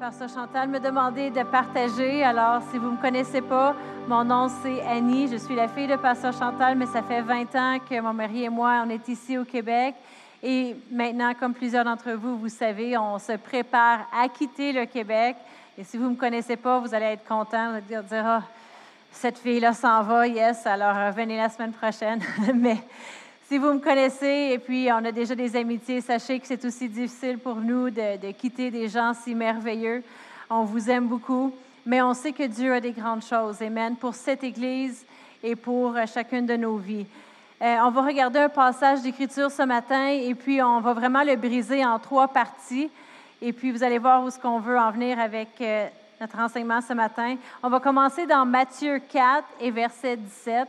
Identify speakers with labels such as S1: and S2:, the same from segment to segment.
S1: Pasteur Chantal me demandait de partager. Alors, si vous ne me connaissez pas, mon nom c'est Annie. Je suis la fille de Pasteur Chantal, mais ça fait 20 ans que mon mari et moi, on est ici au Québec. Et maintenant, comme plusieurs d'entre vous, vous savez, on se prépare à quitter le Québec. Et si vous ne me connaissez pas, vous allez être content de dire, dire ah, cette fille-là s'en va, yes, alors venez la semaine prochaine. mais si vous me connaissez et puis on a déjà des amitiés, sachez que c'est aussi difficile pour nous de, quitter des gens si merveilleux. On vous aime beaucoup, mais on sait que Dieu a des grandes choses. Amen. Pour cette Église et pour euh, chacune de nos vies. Euh, on va regarder un passage d'écriture ce matin et puis on va vraiment le briser en trois parties. Et puis vous allez voir où ce qu'on veut en venir avec euh, notre enseignement ce matin. On va commencer dans Matthieu 4 et verset 17.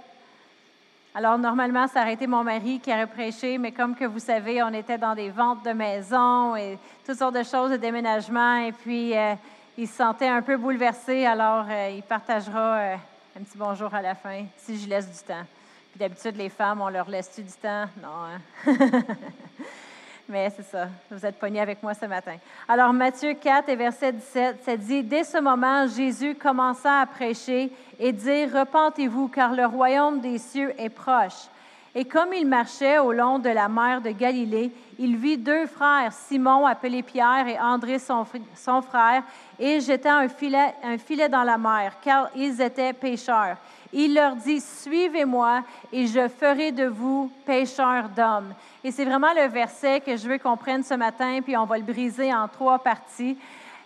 S1: Alors, normalement, ça aurait été mon mari qui aurait prêché, mais comme que vous savez, on était dans des ventes de maisons et toutes sortes de choses de déménagement, et puis euh, il se sentait un peu bouleversé, alors euh, il partagera euh, un petit bonjour à la fin, si je laisse du temps. Puis d'habitude, les femmes, on leur laisse-tu du temps? Non, hein? Mais c'est ça, vous êtes pognés avec moi ce matin. Alors, Matthieu 4 et verset 17, ça dit Dès ce moment, Jésus commença à prêcher et dire Repentez-vous, car le royaume des cieux est proche. Et comme il marchait au long de la mer de Galilée, il vit deux frères, Simon appelé Pierre et André son, son frère, et jetait un filet, un filet dans la mer, car ils étaient pêcheurs. Il leur dit, Suivez-moi et je ferai de vous pêcheurs d'hommes. Et c'est vraiment le verset que je veux qu'on prenne ce matin, puis on va le briser en trois parties.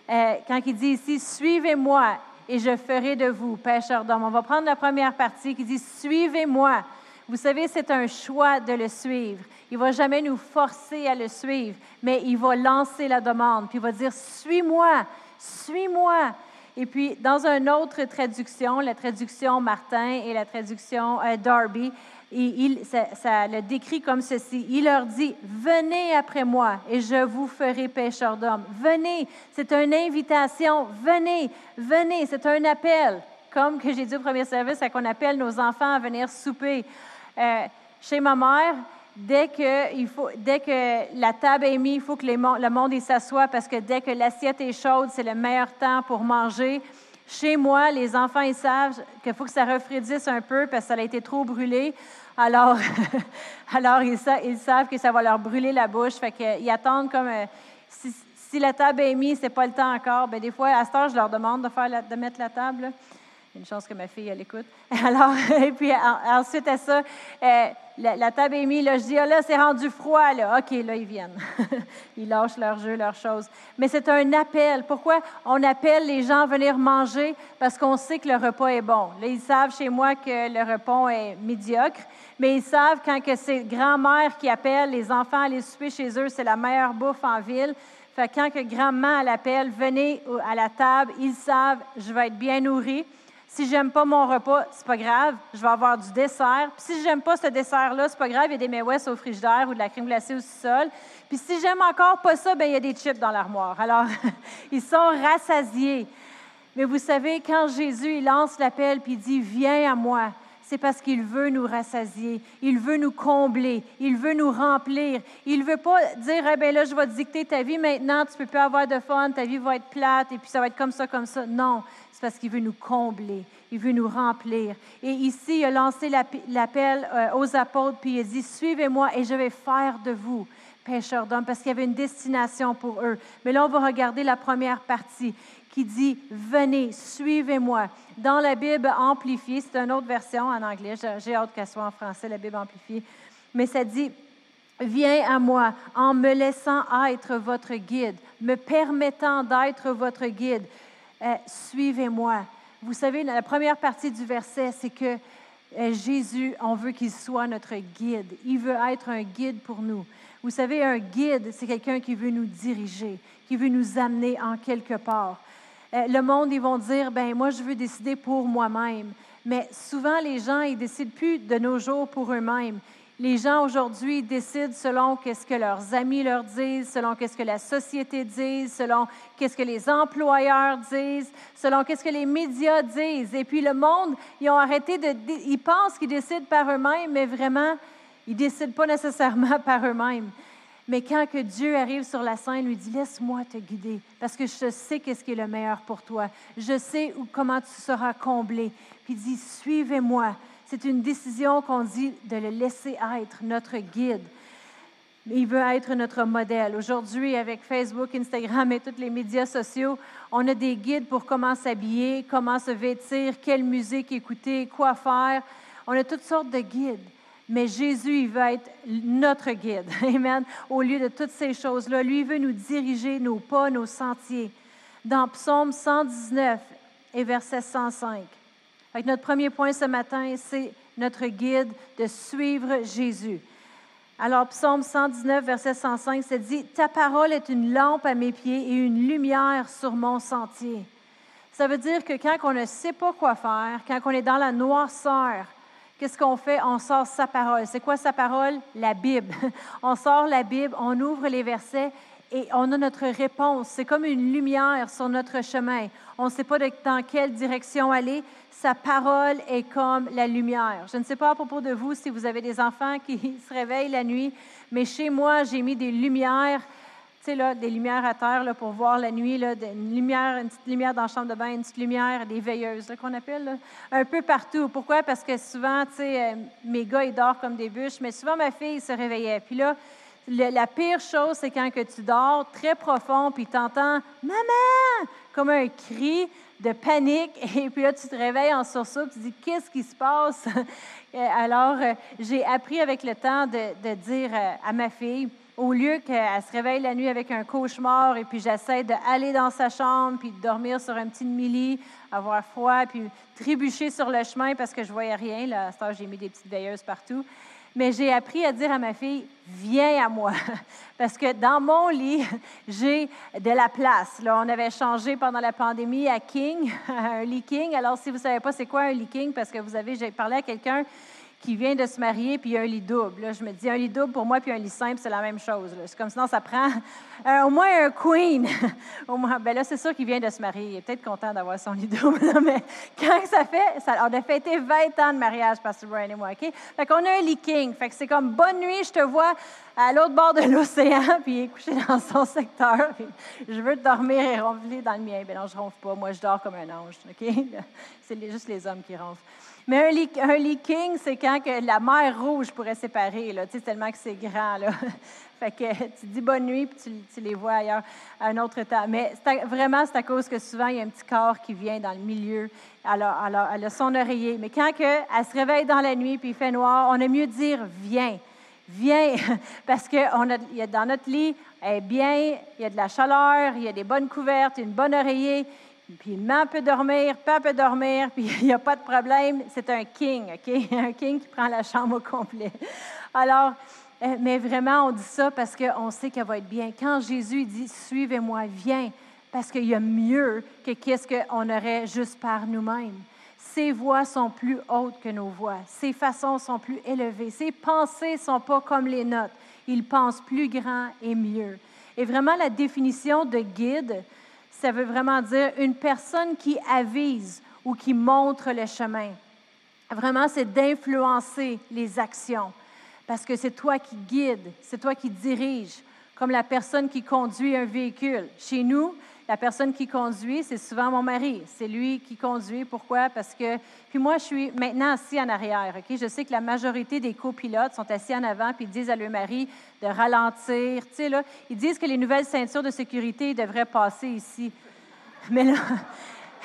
S1: Euh, quand il dit ici, Suivez-moi et je ferai de vous pêcheurs d'hommes. On va prendre la première partie qui dit, Suivez-moi. Vous savez, c'est un choix de le suivre. Il va jamais nous forcer à le suivre, mais il va lancer la demande, puis il va dire, Suis-moi, suis-moi. Et puis, dans une autre traduction, la traduction Martin et la traduction euh, Darby, il, ça, le décrit comme ceci. Il leur dit, venez après moi et je vous ferai pêcheur d'hommes. Venez, c'est une invitation. Venez, venez, c'est un appel. Comme que j'ai dit au premier service, c'est qu'on appelle nos enfants à venir souper. Euh, chez ma mère, dès que, dès que la table est mise, il faut que le monde s'assoie parce que dès que l'assiette est chaude, c'est le meilleur temps pour manger. Chez moi, les enfants, ils savent qu'il faut que ça refroidisse un peu parce que ça a été trop brûlé. Alors, ils, savent que ça va leur brûler la bouche. Fait qu'ils attendent comme... Euh, si, la table est mise, c'est pas le temps encore. Bien, des fois, à ce temps, je leur demande de, faire de mettre la table. Une chance que ma fille, elle écoute. Alors, et puis ensuite à ça, euh, la, table est mise. Là, je dis, ah, là, c'est rendu froid. Là. OK, là, ils viennent. ils lâchent leur jeu, leurs choses. Mais c'est un appel. Pourquoi on appelle les gens à venir manger? Parce qu'on sait que le repas est bon. Là, ils savent chez moi que le repas est médiocre, mais ils savent quand que c'est grand-mère qui appelle les enfants à aller souper chez eux, c'est la meilleure bouffe en ville. Fait quand que grand-mère l'appelle, venez à la table, ils savent, je vais être bien nourri. Si j'aime pas mon repas, c'est pas grave, je vais avoir du dessert. Puis si j'aime pas ce dessert-là, c'est pas grave, il y a des May West au frigidaire ou de la crème glacée au sol. Puis si j'aime encore pas ça, ben il y a des chips dans l'armoire. Alors, ils sont rassasiés. Mais vous savez, quand Jésus il lance l'appel puis il dit Viens à moi, c'est parce qu'il veut nous rassasier, il veut nous combler, il veut nous remplir. Il ne veut pas dire, eh bien là, je vais te dicter ta vie maintenant, tu ne peux plus avoir de fun, ta vie va être plate et puis ça va être comme ça, comme ça. Non, c'est parce qu'il veut nous combler, il veut nous remplir. Et ici, il a lancé l'appel euh, aux apôtres, puis il a dit, suivez-moi et je vais faire de vous pêcheurs d'hommes, parce qu'il y avait une destination pour eux. Mais là, on va regarder la première partie qui dit, venez, suivez-moi. Dans la Bible amplifiée, c'est une autre version en anglais, j'ai hâte qu'elle soit en français, la Bible amplifiée, mais ça dit, Viens à moi en me laissant être votre guide, me permettant d'être votre guide. Euh, suivez-moi. Vous savez, la première partie du verset, c'est que euh, Jésus, on veut qu'il soit notre guide. Il veut être un guide pour nous. Vous savez, un guide, c'est quelqu'un qui veut nous diriger, qui veut nous amener en quelque part. Euh, le monde, ils vont dire, ben moi, je veux décider pour moi-même. Mais souvent, les gens, ils décident plus de nos jours pour eux-mêmes. Les gens aujourd'hui décident selon qu'est-ce que leurs amis leur disent, selon qu'est-ce que la société dit, selon qu'est-ce que les employeurs disent, selon qu'est-ce que les médias disent. Et puis le monde, ils ont arrêté de, ils pensent qu'ils décident par eux-mêmes, mais vraiment, ils décident pas nécessairement par eux-mêmes. Mais quand que Dieu arrive sur la scène, lui dit, laisse-moi te guider, parce que je sais qu'est-ce qui est le meilleur pour toi. Je sais où, comment tu seras comblé. Puis il dit, suivez-moi. C'est une décision qu'on dit de le laisser être notre guide. Il veut être notre modèle. Aujourd'hui, avec Facebook, Instagram et tous les médias sociaux, on a des guides pour comment s'habiller, comment se vêtir, quelle musique écouter, quoi faire. On a toutes sortes de guides. Mais Jésus, il veut être notre guide. Amen. Au lieu de toutes ces choses-là, lui, veut nous diriger nos pas, nos sentiers. Dans Psaume 119 et verset 105. Avec notre premier point ce matin, c'est notre guide de suivre Jésus. Alors, Psaume 119, verset 105, c'est dit Ta parole est une lampe à mes pieds et une lumière sur mon sentier. Ça veut dire que quand on ne sait pas quoi faire, quand on est dans la noirceur, qu'est-ce qu'on fait? On sort sa parole. C'est quoi sa parole? La Bible. On sort la Bible, on ouvre les versets et on a notre réponse. C'est comme une lumière sur notre chemin. On ne sait pas dans quelle direction aller. Sa parole est comme la lumière. Je ne sais pas à propos de vous si vous avez des enfants qui se réveillent la nuit, mais chez moi, j'ai mis des lumières, là, des lumières à terre là, pour voir la nuit, là, une, lumière, une petite lumière dans la chambre de bain, une petite lumière, des veilleuses qu'on appelle, un peu partout. Pourquoi? Parce que souvent, euh, mes gars, ils dorment comme des bûches, mais souvent, ma fille se réveillait. Puis là, la pire chose, c'est quand que tu dors très profond, puis tu entends « Maman! » comme un cri de panique, et puis là, tu te réveilles en sursaut, tu te dis « Qu'est-ce qui se passe? » Alors, euh, j'ai appris avec le temps de, dire euh, à ma fille, au lieu qu'elle se réveille la nuit avec un cauchemar, et puis j'essaie d'aller dans sa chambre, puis de dormir sur un petit mili, avoir froid, puis trébucher sur le chemin parce que je voyais rien. Là, à j'ai mis des petites veilleuses partout mais j'ai appris à dire à ma fille, viens à moi. Parce que dans mon lit, j'ai de la place. Là, on avait changé pendant la pandémie à King, un lit King. Alors, si vous ne savez pas c'est quoi un lit King, parce que vous avez, j'ai parlé à quelqu'un qui vient de se marier, puis il y a un lit double. Là, je me dis, un lit double pour moi, puis un lit simple, c'est la même chose. C'est comme sinon, ça prend euh, au moins un queen. au moins, ben là, c'est sûr qu'il vient de se marier. Il est peut-être content d'avoir son lit double, mais quand ça fait, ça, on a fêté 20 ans de mariage, Pastor Brian et moi, OK? Fait qu'on a un lit king. Fait que c'est comme, bonne nuit, je te vois à l'autre bord de l'océan, puis il est couché dans son secteur, puis je veux dormir et ronfler dans le mien. Ben non, je ronfle pas. Moi, je dors comme un ange, OK? C'est juste les hommes qui ronflent. Mais un, leaking, c'est quand que la mer rouge pourrait séparer, là, tellement que c'est grand. Là. fait que tu dis bonne nuit, puis tu, les vois ailleurs à un autre temps. Mais vraiment, c'est à cause que souvent, il y a un petit corps qui vient dans le milieu. Alors, elle a son oreiller. Mais quand que, elle se réveille dans la nuit, puis il fait noir, on a mieux dire viens. Viens, parce que dans notre lit, elle est bien, il y a de la chaleur, il y a des bonnes couvertes, une bonne oreiller. Puis maman peut dormir, papa peut dormir, puis il n'y a pas de problème. C'est un king, OK? Un king qui prend la chambre au complet. Alors, euh, mais vraiment, on dit ça parce qu'on sait qu'elle va être bien. Quand Jésus dit Suivez-moi, viens, parce qu'il y a mieux que qu'est-ce qu'on aurait juste par nous-mêmes. Ses voix sont plus hautes que nos voix. Ses façons sont plus élevées. Ses pensées sont pas comme les nôtres. Il pense plus grand et mieux. Et vraiment, la définition de guide, ça veut vraiment dire une personne qui avise ou qui montre le chemin. Vraiment, c'est d'influencer les actions parce que c'est toi qui guide, c'est toi qui dirige, comme la personne qui conduit un véhicule. Chez nous, la personne qui conduit, c'est souvent mon mari. C'est lui qui conduit. Pourquoi? Parce que, puis moi, je suis maintenant assis en arrière. Ok? Je sais que la majorité des copilotes sont assis en avant puis ils disent à leur mari de ralentir. Là, ils disent que les nouvelles ceintures de sécurité devraient passer ici. Mais là,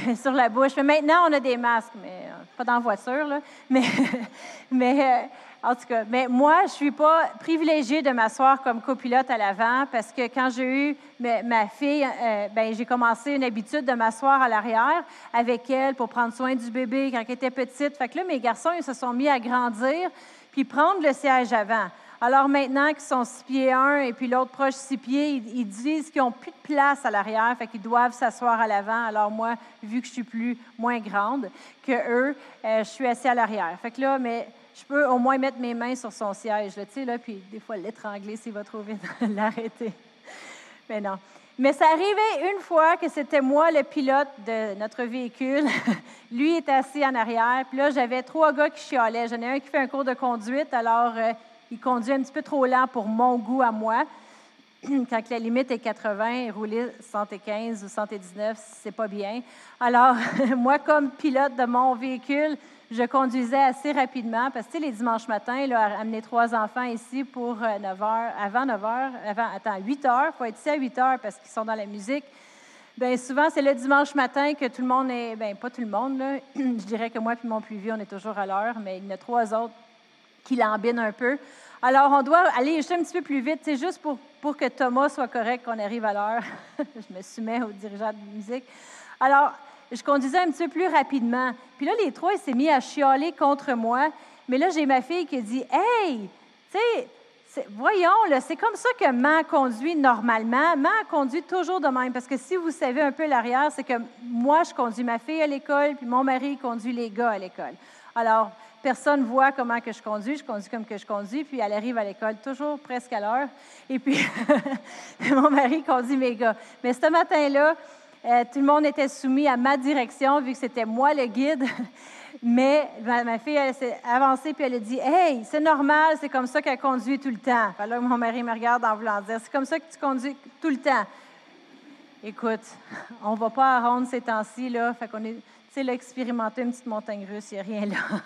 S1: sur la bouche. Mais maintenant, on a des masques, mais euh, pas dans la voiture, là. Mais, mais euh, en tout cas, mais moi, je suis pas privilégiée de m'asseoir comme copilote à l'avant parce que quand j'ai eu ma, fille, euh, ben, j'ai commencé une habitude de m'asseoir à l'arrière avec elle pour prendre soin du bébé quand elle était petite. Fait que là, mes garçons, ils se sont mis à grandir puis prendre le siège avant. Alors maintenant qu'ils sont six pieds un et puis l'autre proche six pieds, ils, disent qu'ils n'ont plus de place à l'arrière, fait qu'ils doivent s'asseoir à l'avant. Alors moi, vu que je suis plus moins grande que eux, euh, je suis assise à l'arrière. Fait que là, mais je peux au moins mettre mes mains sur son siège, tu sais, là, puis des fois l'étrangler s'il va trop vite, l'arrêter. Mais non. Mais ça arrivait une fois que c'était moi le pilote de notre véhicule. Lui était assis en arrière. Puis là, j'avais trois gars qui chialaient. J'en ai un qui fait un cours de conduite, alors euh, il conduit un petit peu trop lent pour mon goût à moi. quand la limite est 80, rouler 115 ou 119, c'est pas bien. Alors, moi, comme pilote de mon véhicule, je conduisais assez rapidement parce que les dimanches matins, là, amener trois enfants ici pour 9 euh, heures, avant 9 heures, avant, attends, 8 heures, il faut être ici à 8 heures parce qu'ils sont dans la musique. Bien, souvent, c'est le dimanche matin que tout le monde est, bien, pas tout le monde, là. je dirais que moi et mon plus vieux, on est toujours à l'heure, mais il y en a trois autres qui l'embinent un peu. Alors, on doit aller juste un petit peu plus vite, c'est juste pour, pour que Thomas soit correct qu'on arrive à l'heure. je me soumets au dirigeant de musique. Alors, je conduisais un petit peu plus rapidement. Puis là, les trois, ils s'est mis à chialer contre moi. Mais là, j'ai ma fille qui dit Hey, tu sais, voyons, c'est comme ça que Ma conduit normalement. Ma conduit toujours de même. Parce que si vous savez un peu l'arrière, c'est que moi, je conduis ma fille à l'école, puis mon mari conduit les gars à l'école. Alors, personne voit comment que je conduis. Je conduis comme que je conduis, puis elle arrive à l'école toujours presque à l'heure. Et puis, mon mari conduit mes gars. Mais ce matin-là, euh, tout le monde était soumis à ma direction, vu que c'était moi le guide. Mais ma, fille, elle s'est avancée puis elle a dit Hey, c'est normal, c'est comme ça qu'elle conduit tout le temps. là, mon mari me regarde en voulant dire C'est comme ça que tu conduis tout le temps. Écoute, on va pas à ces temps-ci, là. Fait qu'on est, sais, là, une petite montagne russe, il n'y a rien là.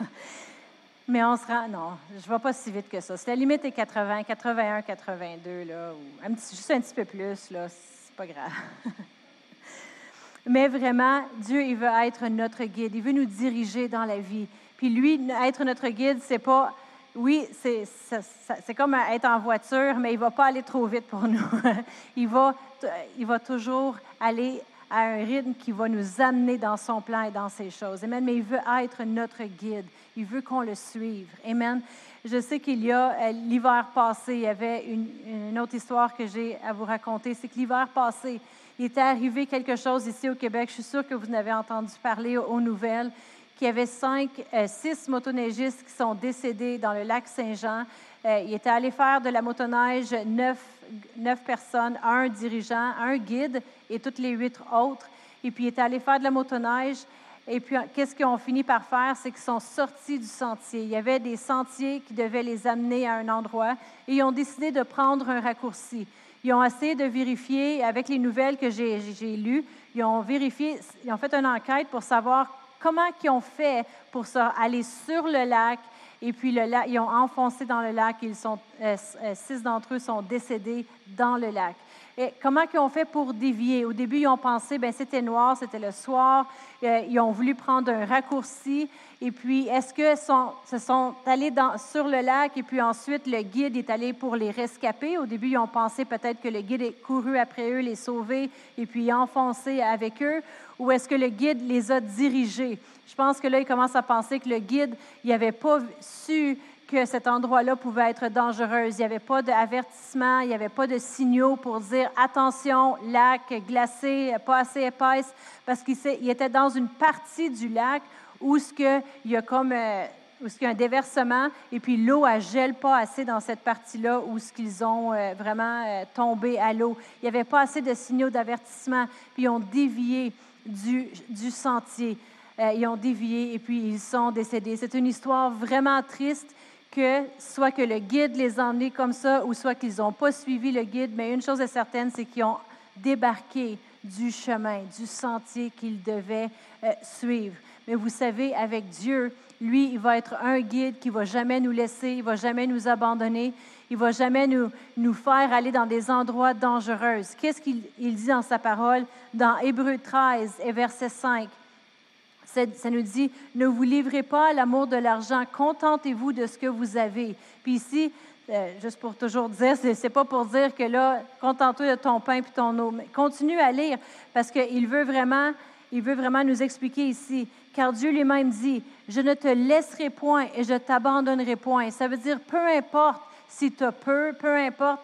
S1: Mais on se rend. Non, je ne vais pas si vite que ça. Si la limite est 80, 81, 82, là, juste un petit peu plus, là, c'est pas grave. Mais vraiment, Dieu, il veut être notre guide. Il veut nous diriger dans la vie. Puis lui, être notre guide, c'est pas, oui, c'est comme être en voiture, mais il va pas aller trop vite pour nous. il, va, il va toujours aller à un rythme qui va nous amener dans son plan et dans ses choses. Amen. Mais il veut être notre guide. Il veut qu'on le suive. Amen. Je sais qu'il y a euh, l'hiver passé, il y avait une, autre histoire que j'ai à vous raconter. C'est que l'hiver passé, il était arrivé quelque chose ici au Québec. Je suis sûre que vous en avez entendu parler aux nouvelles, qu'il y avait cinq, euh, six motoneigistes qui sont décédés dans le lac Saint-Jean. Euh, il était allé faire de la motoneige neuf, neuf personnes, un dirigeant, un guide et toutes les huit autres. Et puis, il était allé faire de la motoneige. Et puis, qu'est-ce qu'ils ont fini par faire? C'est qu'ils sont sortis du sentier. Il y avait des sentiers qui devaient les amener à un endroit et ils ont décidé de prendre un raccourci. Ils ont essayé de vérifier, avec les nouvelles que j'ai lues, ils ont vérifié, ils ont fait une enquête pour savoir comment ils ont fait pour aller sur le lac. Et puis, ils ont enfoncé dans le lac. Ils euh, euh, six d'entre eux sont décédés dans le lac. Et comment ils ont fait pour dévier? Au début, ils ont pensé, ben c'était noir, c'était le soir. Euh, ils ont voulu prendre un raccourci. Et puis, est-ce que sont, se sont allés sur le lac? Et puis ensuite le guide est allé pour les rescaper? Au début, ils ont pensé peut-être que le guide est couru après eux, les sauver et puis enfoncé avec eux. Ou est-ce que le guide les a dirigés? Je pense que là, ils commencent à penser que le guide, il n'avait pas su que cet endroit-là pouvait être dangereux. Il n'y avait pas d'avertissement, il n'y avait pas de signaux pour dire attention, lac glacé, pas assez épaisse, parce qu'il était dans une partie du lac où ce que il y a comme euh, où ce qu'il y a un déversement et puis l'eau ne gèle pas assez dans cette partie-là où ce qu'ils ont euh, vraiment euh, tombé à l'eau. Il n'y avait pas assez de signaux d'avertissement, puis ils ont dévié du, du sentier. ils ont dévié et puis ils sont décédés. C'est une histoire vraiment triste que soit que le guide les a emmenés comme ça ou soit qu'ils n'ont pas suivi le guide, mais une chose est certaine, c'est qu'ils ont débarqué du chemin, du sentier qu'ils devaient euh, suivre. Mais vous savez, avec Dieu, lui, il va être un guide qui va jamais nous laisser, il va jamais nous abandonner, il va jamais nous, nous faire aller dans des endroits dangereux. Qu'est-ce qu'il dit dans sa parole? Dans Hébreu 13 et verset 5? Ça nous dit, ne vous livrez pas à l'amour de l'argent, contentez-vous de ce que vous avez. Puis ici, euh, juste pour toujours dire, c'est, n'est pas pour dire que là, contente-toi de ton pain et ton eau, mais continue à lire parce qu'il veut vraiment, il veut vraiment nous expliquer ici. Car Dieu lui-même dit, je ne te laisserai point et je t'abandonnerai point. Ça veut dire, peu importe si tu as peu, peu importe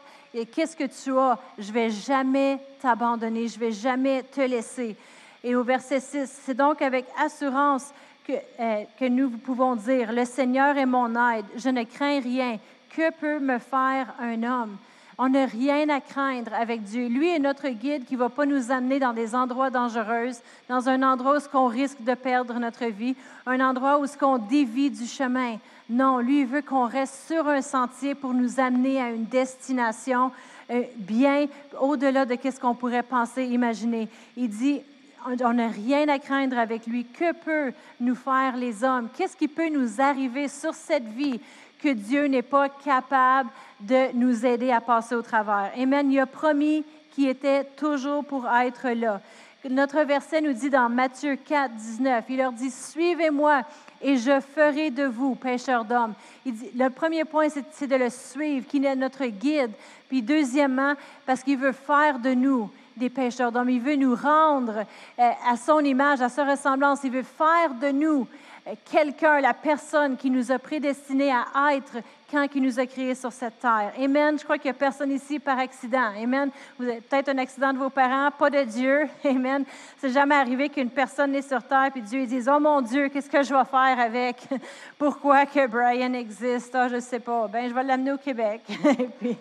S1: qu'est-ce que tu as, je vais jamais t'abandonner, je vais jamais te laisser. Et au verset 6, c'est donc avec assurance que, euh, que nous pouvons dire, le Seigneur est mon aide, je ne crains rien. Que peut me faire un homme? On n'a rien à craindre avec Dieu. Lui est notre guide qui ne va pas nous amener dans des endroits dangereux, dans un endroit où on risque de perdre notre vie, un endroit où on dévie du chemin. Non, lui veut qu'on reste sur un sentier pour nous amener à une destination euh, bien au-delà de ce qu'on pourrait penser, imaginer. Il dit, on n'a rien à craindre avec lui. Que peut nous faire les hommes? Qu'est-ce qui peut nous arriver sur cette vie que Dieu n'est pas capable de nous aider à passer au travers? Amen. Il a promis qu'il était toujours pour être là. Notre verset nous dit dans Matthieu 4, 19, il leur dit, Suivez-moi et je ferai de vous pécheurs d'hommes. Le premier point, c'est de le suivre, qui est notre guide. Puis deuxièmement, parce qu'il veut faire de nous des pécheurs d'hommes. Il veut nous rendre euh, à son image, à sa ressemblance. Il veut faire de nous euh, quelqu'un, la personne qui nous a prédestinés à être quand il nous a créés sur cette terre. Amen. Je crois qu'il n'y a personne ici par accident. Amen. Vous avez peut-être un accident de vos parents, pas de Dieu. Amen. C'est jamais arrivé qu'une personne est sur terre puis Dieu dise, oh mon Dieu, qu'est-ce que je vais faire avec? Pourquoi que Brian existe? Ah, je ne sais pas. Ben, je vais l'amener au Québec. puis,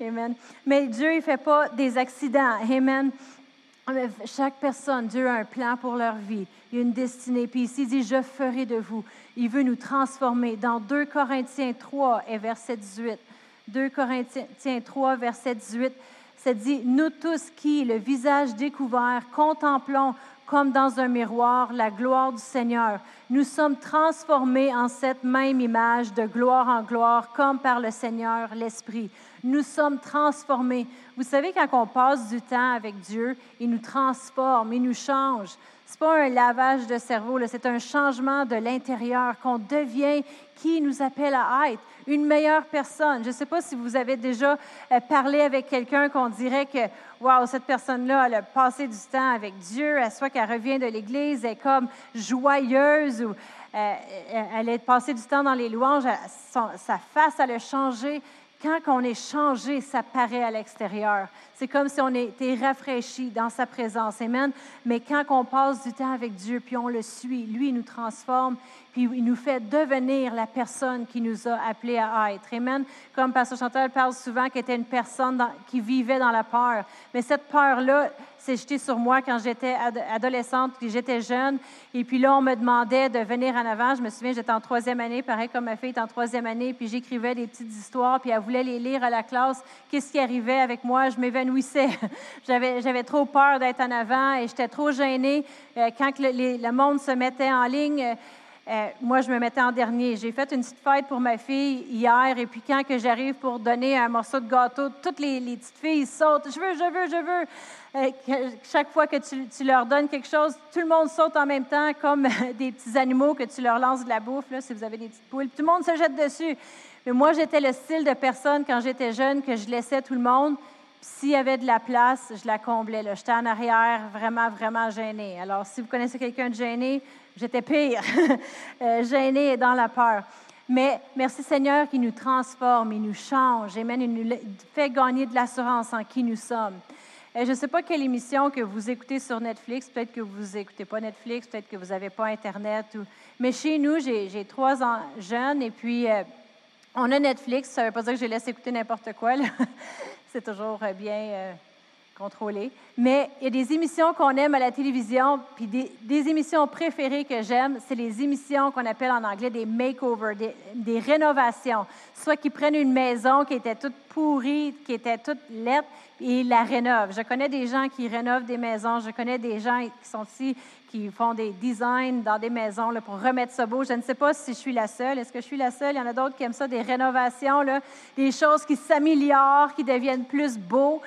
S1: Amen. Mais Dieu, il ne fait pas des accidents. Amen. Chaque personne, Dieu a un plan pour leur vie. Une destinée. Puis ici, il dit, je ferai de vous. Il veut nous transformer. Dans 2 Corinthiens 3 et verset 18. 2 Corinthiens 3, verset 18, ça dit, nous tous qui, le visage découvert, contemplons comme dans un miroir la gloire du Seigneur. Nous sommes transformés en cette même image de gloire en gloire, comme par le Seigneur l'Esprit. Nous sommes transformés. Vous savez, quand on passe du temps avec Dieu, il nous transforme, il nous change. Ce n'est pas un lavage de cerveau, c'est un changement de l'intérieur, qu'on devient qui nous appelle à être une meilleure personne. Je ne sais pas si vous avez déjà euh, parlé avec quelqu'un qu'on dirait que, waouh, cette personne-là, elle a passé du temps avec Dieu, soit qu'elle revient de l'Église, elle est comme joyeuse ou euh, elle a passé du temps dans les louanges, sa face, elle a changé quand on est changé, ça paraît à l'extérieur. C'est comme si on était rafraîchi dans sa présence. Amen. Mais quand on passe du temps avec Dieu, puis on le suit, lui, il nous transforme, puis il nous fait devenir la personne qui nous a appelés à être. Amen. Comme Pasteur Chantal parle souvent, qui était une personne qui vivait dans la peur. Mais cette peur-là, s'est jeté sur moi quand j'étais adolescente, puis j'étais jeune. Et puis là, on me demandait de venir en avant. Je me souviens, j'étais en troisième année, pareil comme ma fille est en troisième année, puis j'écrivais des petites histoires, puis elle voulait les lire à la classe. Qu'est-ce qui arrivait avec moi? Je m'évanouissais. j'avais, trop peur d'être en avant et j'étais trop gênée. Euh, quand le, monde se mettait en ligne, euh, moi, je me mettais en dernier. J'ai fait une petite fête pour ma fille hier, et puis quand que j'arrive pour donner un morceau de gâteau, toutes les, petites filles sautent. Je veux, je veux, je veux. Euh, chaque fois que tu, leur donnes quelque chose, tout le monde saute en même temps, comme des petits animaux que tu leur lances de la bouffe, là, si vous avez des petites poules. Tout le monde se jette dessus. Mais moi, j'étais le style de personne quand j'étais jeune que je laissais tout le monde. S'il y avait de la place, je la comblais. J'étais en arrière, vraiment, vraiment gênée. Alors, si vous connaissez quelqu'un de gêné, j'étais pire. Euh, gênée et dans la peur. Mais merci Seigneur qui nous transforme, il nous change, et il nous fait gagner de l'assurance en qui nous sommes. Euh, je ne sais pas quelle émission que vous écoutez sur Netflix. Peut-être que vous n'écoutez pas Netflix, peut-être que vous n'avez pas Internet. Mais chez nous, j'ai trois ans jeunes et puis euh, on a Netflix. Ça ne veut pas dire que je laisse écouter n'importe quoi. C'est toujours euh, bien contrôlé. Mais il y a des émissions qu'on aime à la télévision, puis des, émissions préférées que j'aime, c'est les émissions qu'on appelle en anglais des makeovers, des, rénovations. Soit qu'ils prennent une maison qui était toute pourrie, qui était toute lettre, et ils la rénovent. Je connais des gens qui rénovent des maisons, je connais des gens qui sont ici, qui font des designs dans des maisons là, pour remettre ça beau. Je ne sais pas si je suis la seule. Est-ce que je suis la seule? Il y en a d'autres qui aiment ça, des rénovations, là, des choses qui s'améliorent, qui deviennent plus beaux.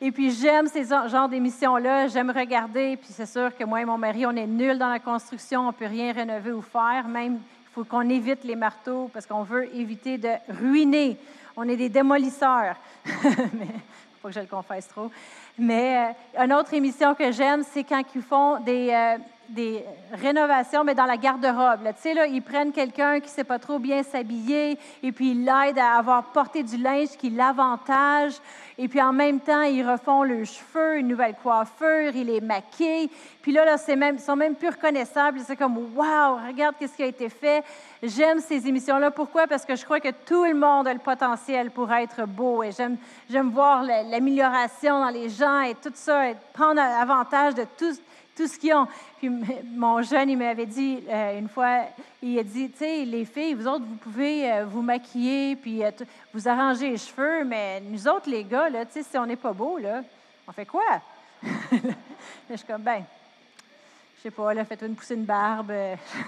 S1: Et puis, j'aime ces genres d'émissions-là. J'aime regarder. Puis, c'est sûr que moi et mon mari, on est nuls dans la construction. On ne peut rien rénover ou faire. Même, il faut qu'on évite les marteaux parce qu'on veut éviter de ruiner. On est des démolisseurs. Mais, faut que je le confesse trop. Mais euh, une autre émission que j'aime, c'est quand ils font des, euh, des rénovations, mais dans la garde-robe. Tu sais, là, ils prennent quelqu'un qui ne sait pas trop bien s'habiller et puis ils l'aident à avoir porté du linge qui l'avantage. Et puis en même temps, ils refont le cheveux, une nouvelle coiffure, ils les maquillent. Puis là, là c'est même, ils sont même plus reconnaissables. C'est comme, wow, regarde ce qui a été fait. J'aime ces émissions-là. Pourquoi? Parce que je crois que tout le monde a le potentiel pour être beau. Et j'aime, j'aime voir l'amélioration dans les gens et tout ça, et prendre avantage de tout tout ce qu'ils ont. Puis mon jeune, il m'avait dit euh, une fois, il a dit, tu sais, les filles, vous autres, vous pouvez euh, vous maquiller, puis euh, vous arranger les cheveux, mais nous autres, les gars, là, tu sais, si on n'est pas beau, là, on fait quoi? je suis comme, ben, je sais pas, là, faites-vous une pousser une barbe.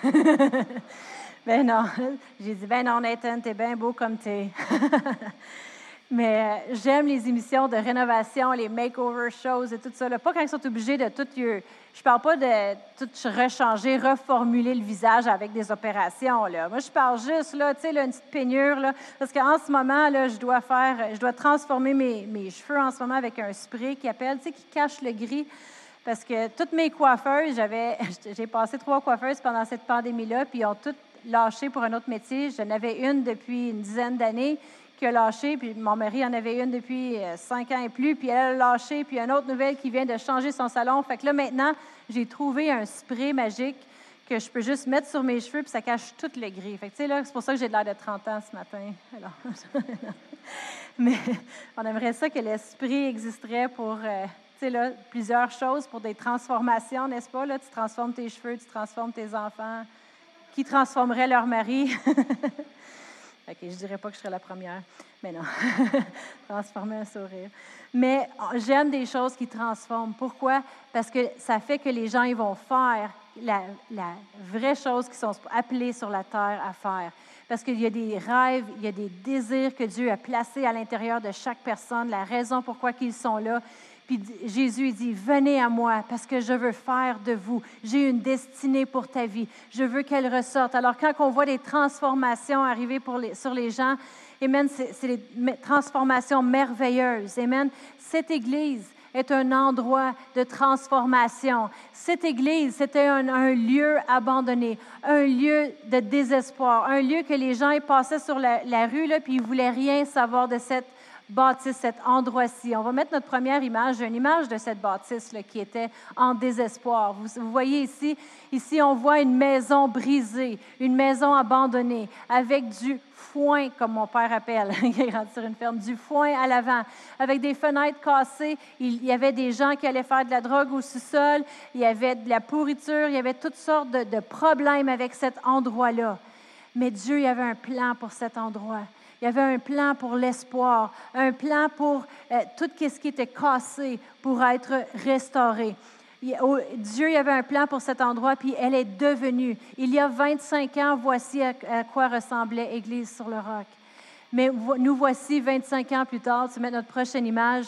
S1: ben non. J'ai dit, ben non, Nathan, t'es bien beau comme t'es. Mais j'aime les émissions de rénovation, les makeover shows et tout ça. Pas quand ils sont obligés de tout. Je parle pas de tout rechanger, reformuler le visage avec des opérations. Là. Moi, je parle juste, là, tu sais, une petite peignure. Là, parce qu'en ce moment, là, je dois faire, je dois transformer mes, mes, cheveux en ce moment avec un spray qui appelle, tu sais, qui cache le gris. Parce que toutes mes coiffeuses, j'avais, j'ai passé trois coiffeuses pendant cette pandémie-là, puis ils ont toutes lâché pour un autre métier. J'en avais une depuis une dizaine d'années lâché, puis mon mari en avait une depuis euh, cinq ans et plus, puis elle a lâché, puis une autre nouvelle qui vient de changer son salon. Fait que là, maintenant, j'ai trouvé un spray magique que je peux juste mettre sur mes cheveux, puis ça cache tout le gris. Fait que, tu sais, là, c'est pour ça que j'ai l'air de 30 ans ce matin. Mais on aimerait ça que l'esprit existerait pour, euh, tu sais, là, plusieurs choses, pour des transformations, n'est-ce pas? Là, tu transformes tes cheveux, tu transformes tes enfants. Qui transformerait leur mari? OK, je ne dirais pas que je serais la première, mais non. Transformer un sourire. Mais oh, j'aime des choses qui transforment. Pourquoi? Parce que ça fait que les gens ils vont faire la, la vraie chose qu'ils sont appelés sur la terre à faire. Parce qu'il y a des rêves, il y a des désirs que Dieu a placés à l'intérieur de chaque personne, la raison pourquoi ils sont là. Puis Jésus dit, venez à moi parce que je veux faire de vous. J'ai une destinée pour ta vie. Je veux qu'elle ressorte. Alors quand on voit des transformations arriver sur les gens, Amen, c'est des transformations merveilleuses. Amen. Cette Église est un endroit de transformation. Cette Église, c'était un, lieu abandonné, un lieu de désespoir, un lieu que les gens passaient sur la, la rue, là, puis ils voulaient rien savoir de cette bâtisse, cet endroit-ci. On va mettre notre première image, une image de cette bâtisse qui était en désespoir. Vous, voyez ici, ici on voit une maison brisée, une maison abandonnée, avec du foin, comme mon père appelle, il sur une ferme, du foin à l'avant, avec des fenêtres cassées. Il y avait des gens qui allaient faire de la drogue au sous-sol, il y avait de la pourriture, il y avait toutes sortes de, de problèmes avec cet endroit-là. Mais Dieu il avait un plan pour cet endroit. Il y avait un plan pour l'espoir, un plan pour euh, tout ce qui était cassé pour être restauré. Dieu y avait un plan pour cet endroit, puis elle est devenue. Il y a 25 ans, voici à, quoi ressemblait Église sur le roc. Mais nous voici 25 ans plus tard, tu mets notre prochaine image.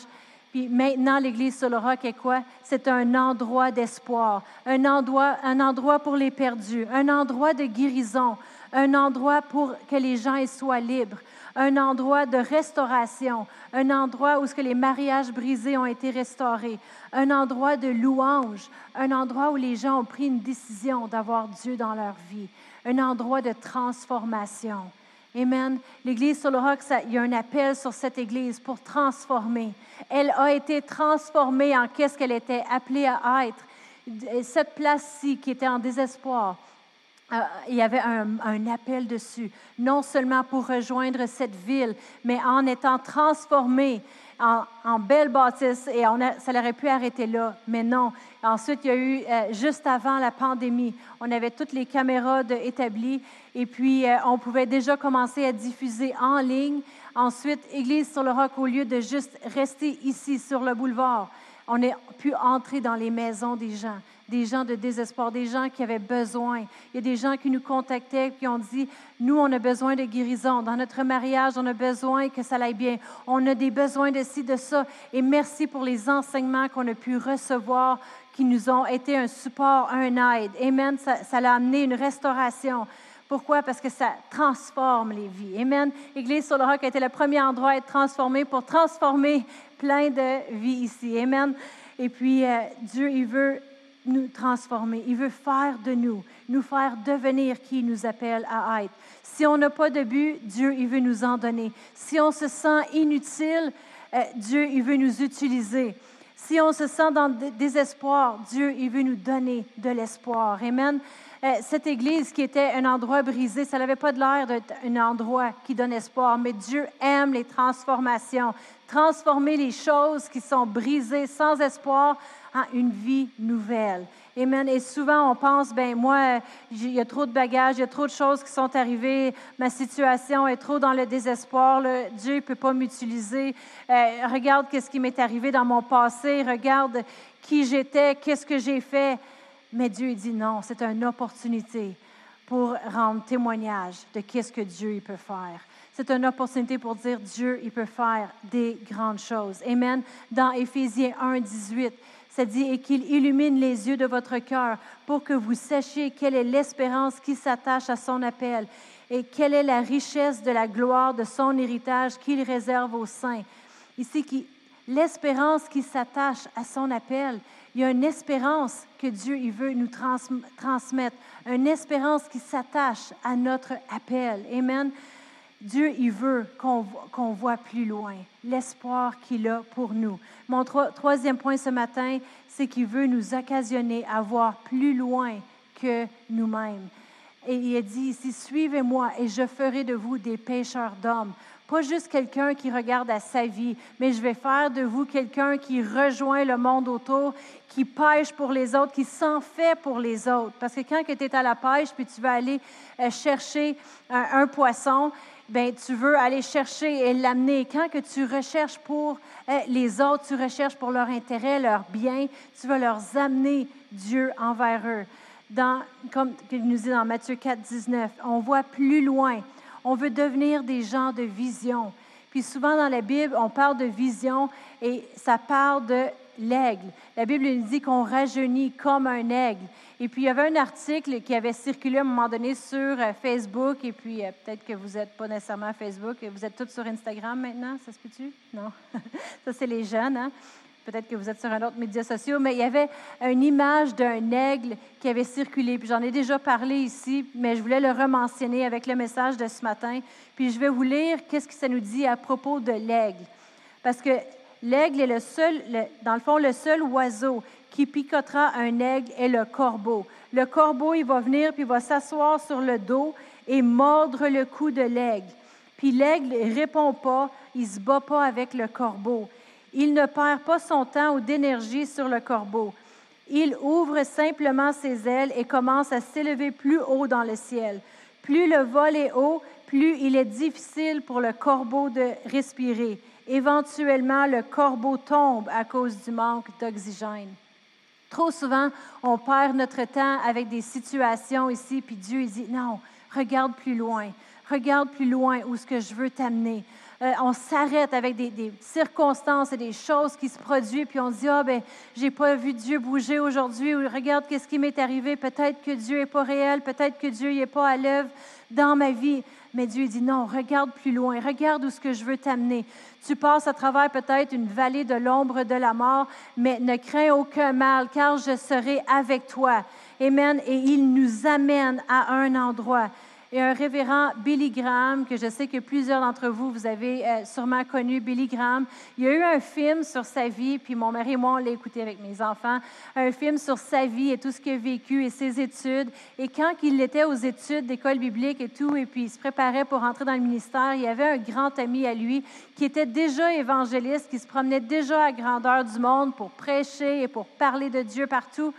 S1: Puis maintenant, l'Église sur le roc est quoi? C'est un endroit d'espoir, un endroit, un endroit pour les perdus, un endroit de guérison, un endroit pour que les gens soient libres, un endroit de restauration, un endroit où ce que les mariages brisés ont été restaurés, un endroit de louange, un endroit où les gens ont pris une décision d'avoir Dieu dans leur vie, un endroit de transformation. Amen. L'Église sur le il y a un appel sur cette Église pour transformer. Elle a été transformée en qu'est-ce qu'elle était appelée à être. Cette place-ci qui était en désespoir, euh, il y avait un, appel dessus, non seulement pour rejoindre cette ville, mais en étant transformé en, belle bâtisse, et on ça aurait pu arrêter là, mais non. Ensuite, il y a eu, euh, juste avant la pandémie, on avait toutes les caméras établies, et puis euh, on pouvait déjà commencer à diffuser en ligne. Ensuite, Église sur le roc, au lieu de juste rester ici sur le boulevard, on a pu entrer dans les maisons des gens des gens de désespoir, des gens qui avaient besoin. Il y a des gens qui nous contactaient, qui ont dit, nous, on a besoin de guérison. Dans notre mariage, on a besoin que ça aille bien. On a des besoins de ci, de ça. Et merci pour les enseignements qu'on a pu recevoir, qui nous ont été un support, un aide. Amen. Ça, ça a amené une restauration. Pourquoi? Parce que ça transforme les vies. Amen. Église sur le roc a été le premier endroit à être transformé pour transformer plein de vies ici. Amen. Et puis, euh, Dieu, il veut nous transformer. Il veut faire de nous, nous faire devenir qui il nous appelle à être. Si on n'a pas de but, Dieu, il veut nous en donner. Si on se sent inutile, euh, Dieu, il veut nous utiliser. Si on se sent dans le désespoir, Dieu, il veut nous donner de l'espoir. Amen. Euh, cette église qui était un endroit brisé, ça n'avait pas de l'air d'être un endroit qui donne espoir, mais Dieu aime les transformations. Transformer les choses qui sont brisées sans espoir une vie nouvelle. Et souvent, on pense, ben moi, il y a trop de bagages, il y a trop de choses qui sont arrivées, ma situation est trop dans le désespoir, Dieu ne peut pas m'utiliser. Euh, regarde qu'est-ce qui m'est arrivé dans mon passé, regarde qui j'étais, qu'est-ce que j'ai fait. Mais Dieu dit non, c'est une opportunité pour rendre témoignage de qu'est-ce que Dieu peut faire. C'est une opportunité pour dire Dieu, il peut faire des grandes choses. Amen. Dans Éphésiens 1, 18, ça dit, et qu'il illumine les yeux de votre cœur pour que vous sachiez quelle est l'espérance qui s'attache à son appel et quelle est la richesse de la gloire de son héritage qu'il réserve aux saints. Ici, l'espérance qui s'attache à son appel. Il y a une espérance que Dieu il veut nous transmettre, une espérance qui s'attache à notre appel. Amen. Dieu, il veut qu'on voit plus loin, l'espoir qu'il a pour nous. Mon troisième point ce matin, c'est qu'il veut nous occasionner à voir plus loin que nous-mêmes. Et il a dit ici, suivez-moi et je ferai de vous des pêcheurs d'hommes. Pas juste quelqu'un qui regarde à sa vie, mais je vais faire de vous quelqu'un qui rejoint le monde autour, qui pêche pour les autres, qui s'en fait pour les autres. Parce que quand tu es à la pêche, puis tu vas aller euh, chercher un poisson, ben, tu veux aller chercher et l'amener. Quand que tu recherches pour euh, les autres, tu recherches pour leur intérêt, leur bien, tu veux leur amener Dieu envers eux. Dans, comme il nous dit dans Matthieu 4, 19, on voit plus loin. On veut devenir des gens de vision. Puis souvent dans la Bible, on parle de vision et ça parle de l'aigle. La Bible nous dit qu'on rajeunit comme un aigle. Et puis, il y avait un article qui avait circulé à un moment donné sur euh, Facebook, et puis euh, peut-être que vous n'êtes pas nécessairement Facebook, et vous êtes tous sur Instagram maintenant, ça se peut-tu? Non. ça, c'est les jeunes, hein? Peut-être que vous êtes sur un autre média social, mais il y avait une image d'un aigle qui avait circulé. Puis j'en ai déjà parlé ici, mais je voulais le rementionner avec le message de ce matin. Puis je vais vous lire qu'est-ce que ça nous dit à propos de l'aigle. Parce que l'aigle est le seul, dans le fond, le seul oiseau qui picotera un aigle est le corbeau. Le corbeau, il va venir, puis il va s'asseoir sur le dos et mordre le cou de l'aigle. Puis l'aigle ne répond pas, il ne se bat pas avec le corbeau. Il ne perd pas son temps ou d'énergie sur le corbeau. Il ouvre simplement ses ailes et commence à s'élever plus haut dans le ciel. Plus le vol est haut, plus il est difficile pour le corbeau de respirer. Éventuellement, le corbeau tombe à cause du manque d'oxygène. Trop souvent, on perd notre temps avec des situations ici, puis Dieu dit, non, regarde plus loin, regarde plus loin où ce que je veux t'amener. Euh, on s'arrête avec des, circonstances et des choses qui se produisent, puis on dit, ah ben, j'ai pas vu Dieu bouger aujourd'hui, ou regarde qu'est-ce qui m'est arrivé, peut-être que Dieu est pas réel, peut-être que Dieu n'est pas à l'œuvre dans ma vie. Mais Dieu dit non, regarde plus loin, regarde où ce que je veux t'amener. Tu passes à travers peut-être une vallée de l'ombre de la mort, mais ne crains aucun mal, car je serai avec toi. Amen. Et il nous amène à un endroit et un révérend Billy Graham, que je sais que plusieurs d'entre vous, vous avez euh, sûrement connu Billy Graham. Il y a eu un film sur sa vie, puis mon mari et moi, on l'a écouté avec mes enfants, un film sur sa vie et tout ce qu'il a vécu et ses études. Et quand il était aux études d'école biblique et tout, et puis il se préparait pour entrer dans le ministère, il y avait un grand ami à lui qui était déjà évangéliste, qui se promenait déjà à grandeur du monde pour prêcher et pour parler de Dieu partout.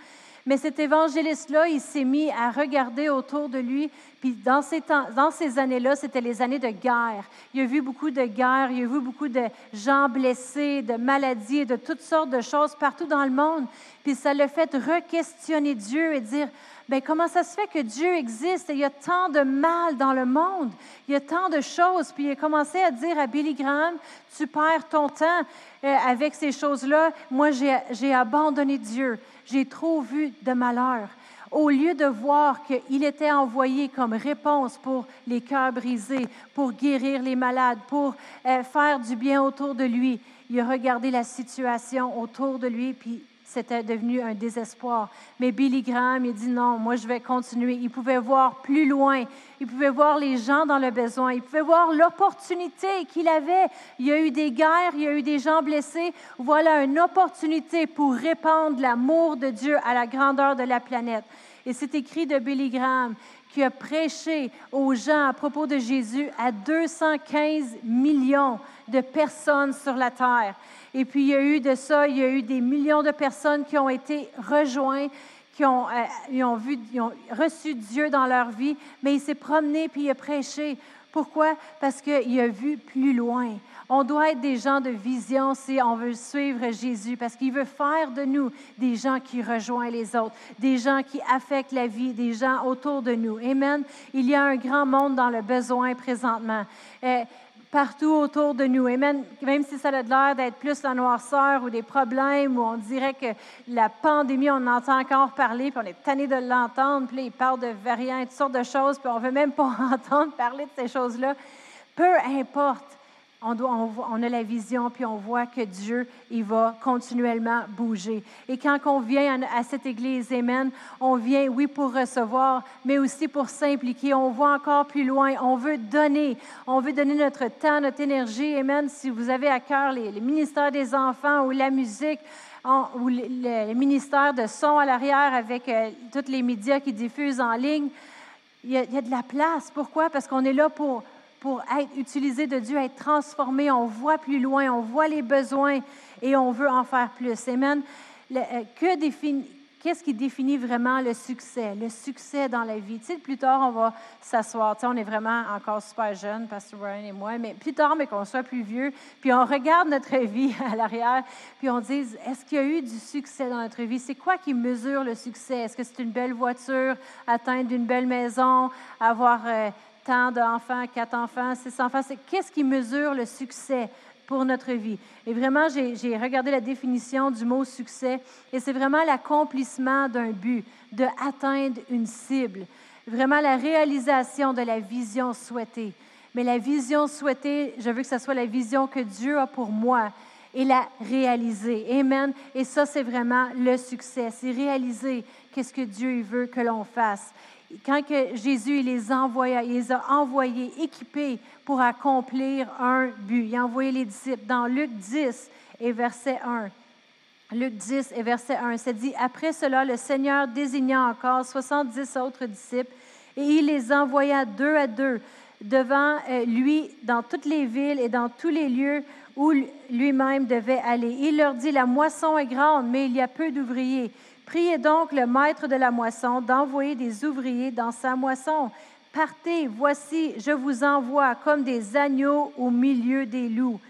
S1: Mais cet évangéliste-là, il s'est mis à regarder autour de lui. Puis dans ces, dans ces années-là, c'était les années de guerre. Il a vu beaucoup de guerres, il a vu beaucoup de gens blessés, de maladies de toutes sortes de choses partout dans le monde. Puis ça l'a fait re-questionner Dieu et dire, ben comment ça se fait que Dieu existe? Et il y a tant de mal dans le monde, il y a tant de choses. Puis il a commencé à dire à Billy Graham, tu perds ton temps euh, avec ces choses-là. Moi, j'ai abandonné Dieu j'ai trop vu de malheur. Au lieu de voir qu'il était envoyé comme réponse pour les cœurs brisés, pour guérir les malades, pour euh, faire du bien autour de lui, il a regardé la situation autour de lui, puis c'était devenu un désespoir. Mais Billy Graham, il dit non, moi je vais continuer. Il pouvait voir plus loin. Il pouvait voir les gens dans le besoin. Il pouvait voir l'opportunité qu'il avait. Il y a eu des guerres, il y a eu des gens blessés. Voilà une opportunité pour répandre l'amour de Dieu à la grandeur de la planète. Et c'est écrit de Billy Graham qui a prêché aux gens à propos de Jésus à 215 millions de personnes sur la terre. Et puis, il y a eu de ça, il y a eu des millions de personnes qui ont été rejoints, qui ont, euh, vu, ont reçu Dieu dans leur vie, mais il s'est promené puis il a prêché. Pourquoi? Parce qu'il a vu plus loin. On doit être des gens de vision si on veut suivre Jésus, parce qu'il veut faire de nous des gens qui rejoignent les autres, des gens qui affectent la vie, des gens autour de nous. Amen. Il y a un grand monde dans le besoin présentement. Euh, partout autour de nous. Amen. Même si ça a l'air d'être plus la noirceur ou des problèmes, où on dirait que la pandémie, on entend encore parler, puis on est tanné de l'entendre, puis ils parlent de variants et toutes sortes de choses, puis on ne veut même pas entendre parler de ces choses-là. Peu importe. On, doit, on, a la vision, puis on voit que Dieu, il va continuellement bouger. Et quand on vient à, cette Église, Amen, on vient, oui, pour recevoir, mais aussi pour s'impliquer. On voit encore plus loin. On veut donner. On veut donner notre temps, notre énergie. Amen. Si vous avez à cœur les, ministères des enfants ou la musique, ou le, ministère de son à l'arrière avec euh, tous les médias qui diffusent en ligne, il y a de la place. Pourquoi? Parce qu'on est là pour pour être utilisé de Dieu, être transformé. On voit plus loin, on voit les besoins et on veut en faire plus. Amen. Euh, que qu'est-ce qui définit vraiment le succès, le succès dans la vie? Tu sais, plus tard, on va s'asseoir. Tu sais, on est vraiment encore super jeunes, Pastor Brian et moi, mais plus tard, mais qu'on soit plus vieux, puis on regarde notre vie à l'arrière, puis on dit, est-ce qu'il y a eu du succès dans notre vie? C'est quoi qui mesure le succès? Est-ce que c'est une belle voiture, atteindre une belle maison, avoir... Euh, tant d'enfants, quatre enfants, six enfants. C'est qu'est-ce qui mesure le succès pour notre vie? Et vraiment, j'ai regardé la définition du mot succès, et c'est vraiment l'accomplissement d'un but, de atteindre une cible, vraiment la réalisation de la vision souhaitée. Mais la vision souhaitée, je veux que ce soit la vision que Dieu a pour moi et la réaliser. Amen. Et ça, c'est vraiment le succès. C'est réaliser qu'est-ce que Dieu veut que l'on fasse quand que Jésus les, les a envoyés, équipés pour accomplir un but. Il a envoyé les disciples dans Luc 10 et verset 1. Luc 10 et verset 1, c'est dit, après cela, le Seigneur désigna encore 70 autres disciples et il les envoya deux à deux devant euh, lui dans toutes les villes et dans tous les lieux où lui-même devait aller. Il leur dit, la moisson est grande, mais il y a peu d'ouvriers. Priez donc le maître de la moisson d'envoyer des ouvriers dans sa moisson. Partez, voici, je vous envoie comme des agneaux au milieu des loups.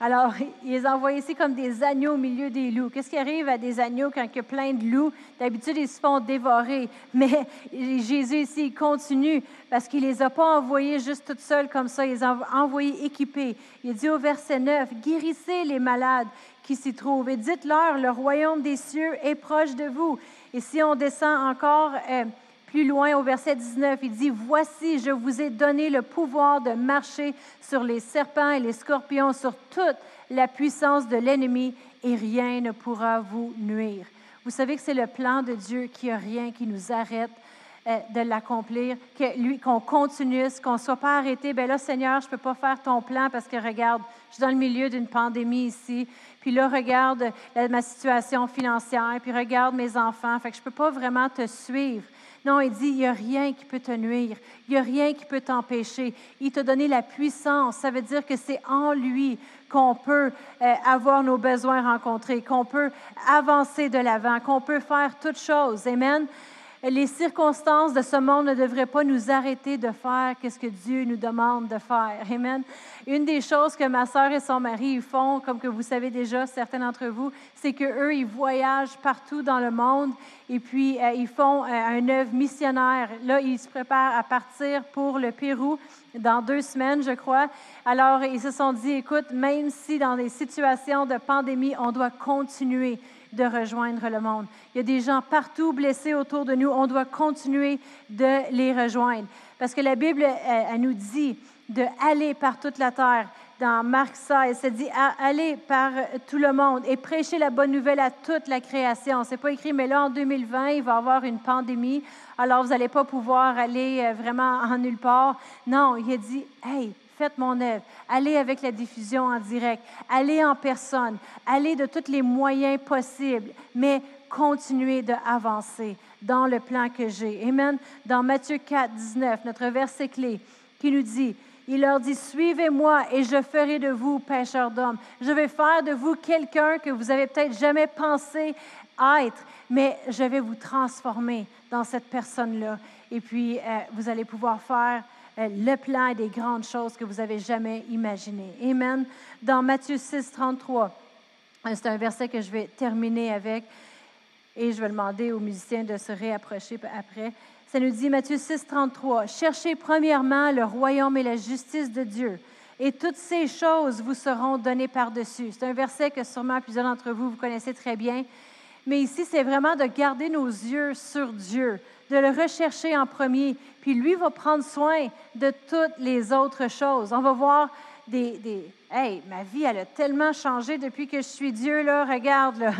S1: Alors, il les ici comme des agneaux au milieu des loups. Qu'est-ce qui arrive à des agneaux quand il y a plein de loups? D'habitude, ils se font dévorer. Mais Jésus ici, il continue parce qu'il ne les a pas envoyés juste tout seuls comme ça. Il les a envoyés équipés. Il dit au verset 9, guérissez les malades, qui s'y trouvent. Et dites-leur, le royaume des cieux est proche de vous. Et si on descend encore euh, plus loin au verset 19, il dit, Voici, je vous ai donné le pouvoir de marcher sur les serpents et les scorpions, sur toute la puissance de l'ennemi, et rien ne pourra vous nuire. Vous savez que c'est le plan de Dieu qu'il n'y a rien qui nous arrête euh, de l'accomplir, qu'on continue, qu'on ne soit pas arrêté. Ben là, Seigneur, je ne peux pas faire ton plan parce que regarde, je suis dans le milieu d'une pandémie ici. Puis là, regarde ma situation financière, puis regarde mes enfants. Fait que je ne peux pas vraiment te suivre. Non, il dit, il n'y a rien qui peut te nuire. Il n'y a rien qui peut t'empêcher. Il t'a donné la puissance. Ça veut dire que c'est en lui qu'on peut euh, avoir nos besoins rencontrés, qu'on peut avancer de l'avant, qu'on peut faire toutes choses. Amen les circonstances de ce monde ne devraient pas nous arrêter de faire ce que Dieu nous demande de faire. Amen. Une des choses que ma sœur et son mari font, comme que vous savez déjà, certains d'entre vous, c'est qu'eux, ils voyagent partout dans le monde et puis euh, ils font euh, un œuvre missionnaire. Là, ils se préparent à partir pour le Pérou dans deux semaines, je crois. Alors, ils se sont dit, écoute, même si dans des situations de pandémie, on doit continuer de rejoindre le monde. Il y a des gens partout blessés autour de nous. On doit continuer de les rejoindre. Parce que la Bible, elle, nous dit d'aller par toute la terre, dans Marc 16, ça dit allez par tout le monde et prêchez la bonne nouvelle à toute la création. C'est pas écrit, mais là en 2020, il va y avoir une pandémie, alors vous n'allez pas pouvoir aller euh, vraiment en nulle part. Non, il a dit hey, faites mon œuvre. Allez avec la diffusion en direct. Allez en personne. Allez de tous les moyens possibles. Mais continuez d'avancer dans le plan que j'ai. Amen. Dans Matthieu 4, 19, notre verset clé qui nous dit, il leur dit, suivez-moi et je ferai de vous pêcheurs d'hommes. Je vais faire de vous quelqu'un que vous avez peut-être jamais pensé être, mais je vais vous transformer dans cette personne-là. Et puis, euh, vous allez pouvoir faire le plan des grandes choses que vous avez jamais imaginées. Amen. Dans Matthieu 6, 33, euh, c'est un verset que je vais terminer avec et je vais demander aux musiciens de se réapprocher après. Ça nous dit Matthieu 6, 33, Cherchez premièrement le royaume et la justice de Dieu, et toutes ces choses vous seront données par-dessus. C'est un verset que sûrement plusieurs d'entre vous, vous connaissez très bien. Mais ici, c'est vraiment de garder nos yeux sur Dieu, de le rechercher en premier, puis lui va prendre soin de toutes les autres choses. On va voir des, des Hey, ma vie, elle a tellement changé depuis que je suis Dieu, là, regarde, là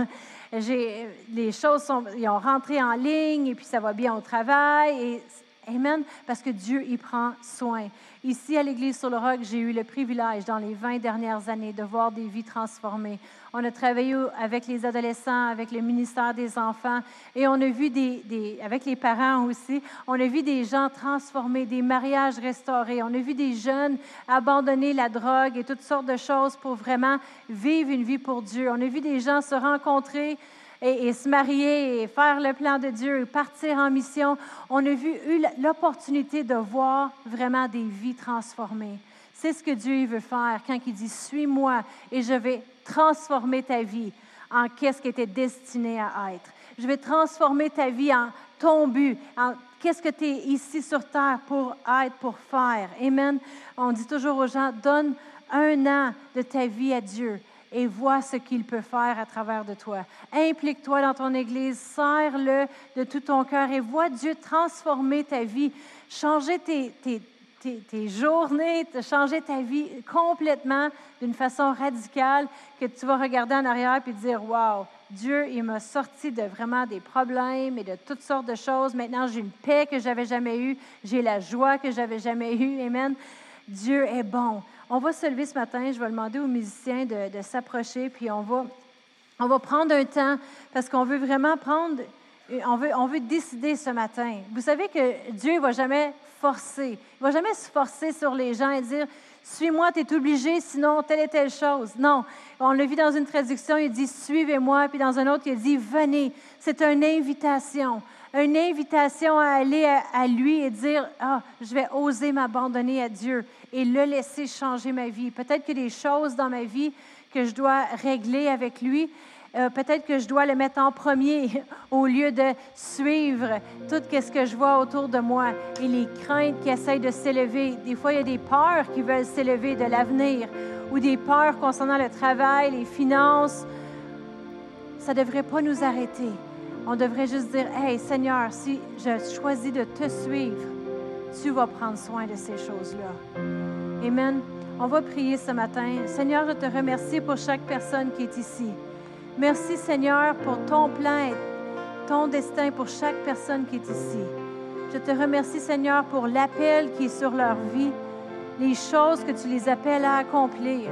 S1: les choses sont, ils ont rentré en ligne et puis ça va bien au travail. Et, amen, parce que Dieu y prend soin. Ici, à l'Église sur le Roc, j'ai eu le privilège dans les 20 dernières années de voir des vies transformées. On a travaillé avec les adolescents, avec le ministère des enfants, et on a vu des, avec les parents aussi, on a vu des gens transformés, des mariages restaurés. On a vu des jeunes abandonner la drogue et toutes sortes de choses pour vraiment vivre une vie pour Dieu. On a vu des gens se rencontrer et, se marier et faire le plan de Dieu et partir en mission, on a vu eu l'opportunité de voir vraiment des vies transformées. C'est ce que Dieu veut faire quand il dit Suis-moi et je vais transformer ta vie en qu'est-ce qui était destiné à être. Je vais transformer ta vie en ton but, en qu'est-ce que tu es ici sur terre pour être, pour faire. Amen. On dit toujours aux gens Donne un an de ta vie à Dieu et vois ce qu'il peut faire à travers de toi. Implique-toi dans ton Église, serre-le de tout ton cœur et vois Dieu transformer ta vie, changer tes, tes, tes, journées, changer ta vie complètement d'une façon radicale que tu vas regarder en arrière et dire, wow, Dieu, il m'a sorti de vraiment des problèmes et de toutes sortes de choses. Maintenant, j'ai une paix que j'avais jamais eue, j'ai la joie que j'avais jamais eue. Amen. Dieu est bon. On va se lever ce matin. Je vais demander aux musiciens de, s'approcher, puis on va, on va prendre un temps parce qu'on veut vraiment prendre, on veut, on veut décider ce matin. Vous savez que Dieu ne va jamais forcer. Il ne va jamais se forcer sur les gens et dire Suis-moi, tu es obligé, sinon telle et telle chose. Non. On l'a vu dans une traduction, il dit Suivez-moi, puis dans un autre, il dit Venez. C'est une invitation une invitation à aller à, lui et dire, ah, je vais oser m'abandonner à Dieu et le laisser changer ma vie. Peut-être que des choses dans ma vie que je dois régler avec lui, euh, peut-être que je dois le mettre en premier au lieu de suivre tout ce que je vois autour de moi et les craintes qui essayent de s'élever. Des fois, il y a des peurs qui veulent s'élever de l'avenir ou des peurs concernant le travail, les finances. Ça ne devrait pas nous arrêter on devrait juste dire, Hey Seigneur, si je choisis de te suivre, tu vas prendre soin de ces choses-là. Amen. On va prier ce matin. Seigneur, je te remercie pour chaque personne qui est ici. Merci Seigneur pour ton plan ton destin pour chaque personne qui est ici. Je te remercie Seigneur pour l'appel qui est sur leur vie, les choses que tu les appelles à accomplir.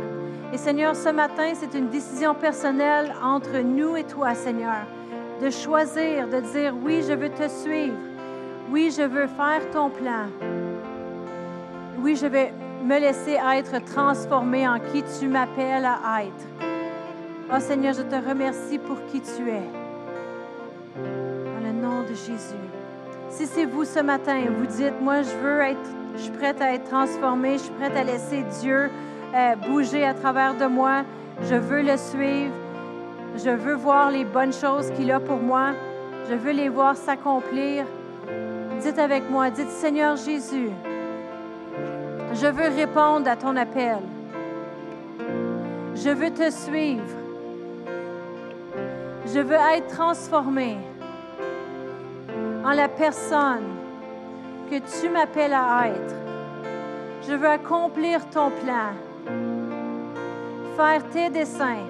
S1: Et Seigneur, ce matin, c'est une décision personnelle entre nous et toi, Seigneur de choisir, de dire, oui, je veux te suivre. Oui, je veux faire ton plan. Oui, je vais me laisser être transformé en qui tu m'appelles à être. Oh Seigneur, je te remercie pour qui tu es. Dans le nom de Jésus. Si c'est vous ce matin, vous dites, moi, je veux être, je suis prête à être transformée, je suis prête à laisser Dieu euh, bouger à travers de moi, je veux le suivre, je veux voir les bonnes choses qu'il a pour moi. Je veux les voir s'accomplir. Dites avec moi, dites Seigneur Jésus, je veux répondre à ton appel. Je veux te suivre. Je veux être transformé en la personne que tu m'appelles à être. Je veux accomplir ton plan. faire tes desseins.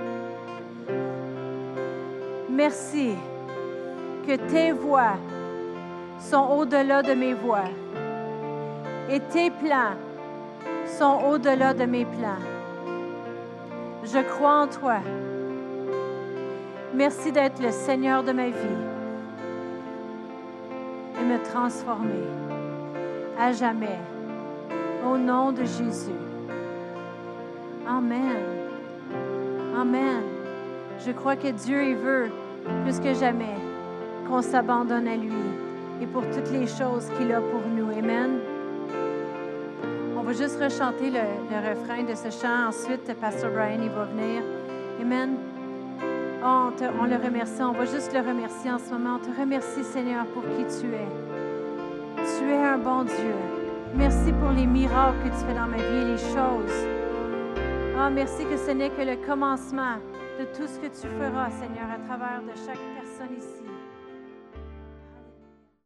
S1: Merci que tes voies sont au-delà de mes voies et tes plans sont au-delà de mes plans. Je crois en toi. Merci d'être le Seigneur de ma vie et me transformer à jamais. Au nom de Jésus. Amen. Amen. Je crois que Dieu, veut plus que jamais qu'on s'abandonne à lui et pour toutes les choses qu'il a pour nous. Amen. On va juste rechanter le, refrain de ce chant. Ensuite, Pasteur Brian, il va venir. Amen. Oh, on, te- on le remercie. On va juste le remercier en ce moment. On te remercie, Seigneur, pour qui tu es. Tu es un bon Dieu. Merci pour les miracles que tu fais dans ma vie et les choses. Ah, merci que ce n'est que le commencement de tout ce que tu feras, Seigneur, à travers de chaque personne ici.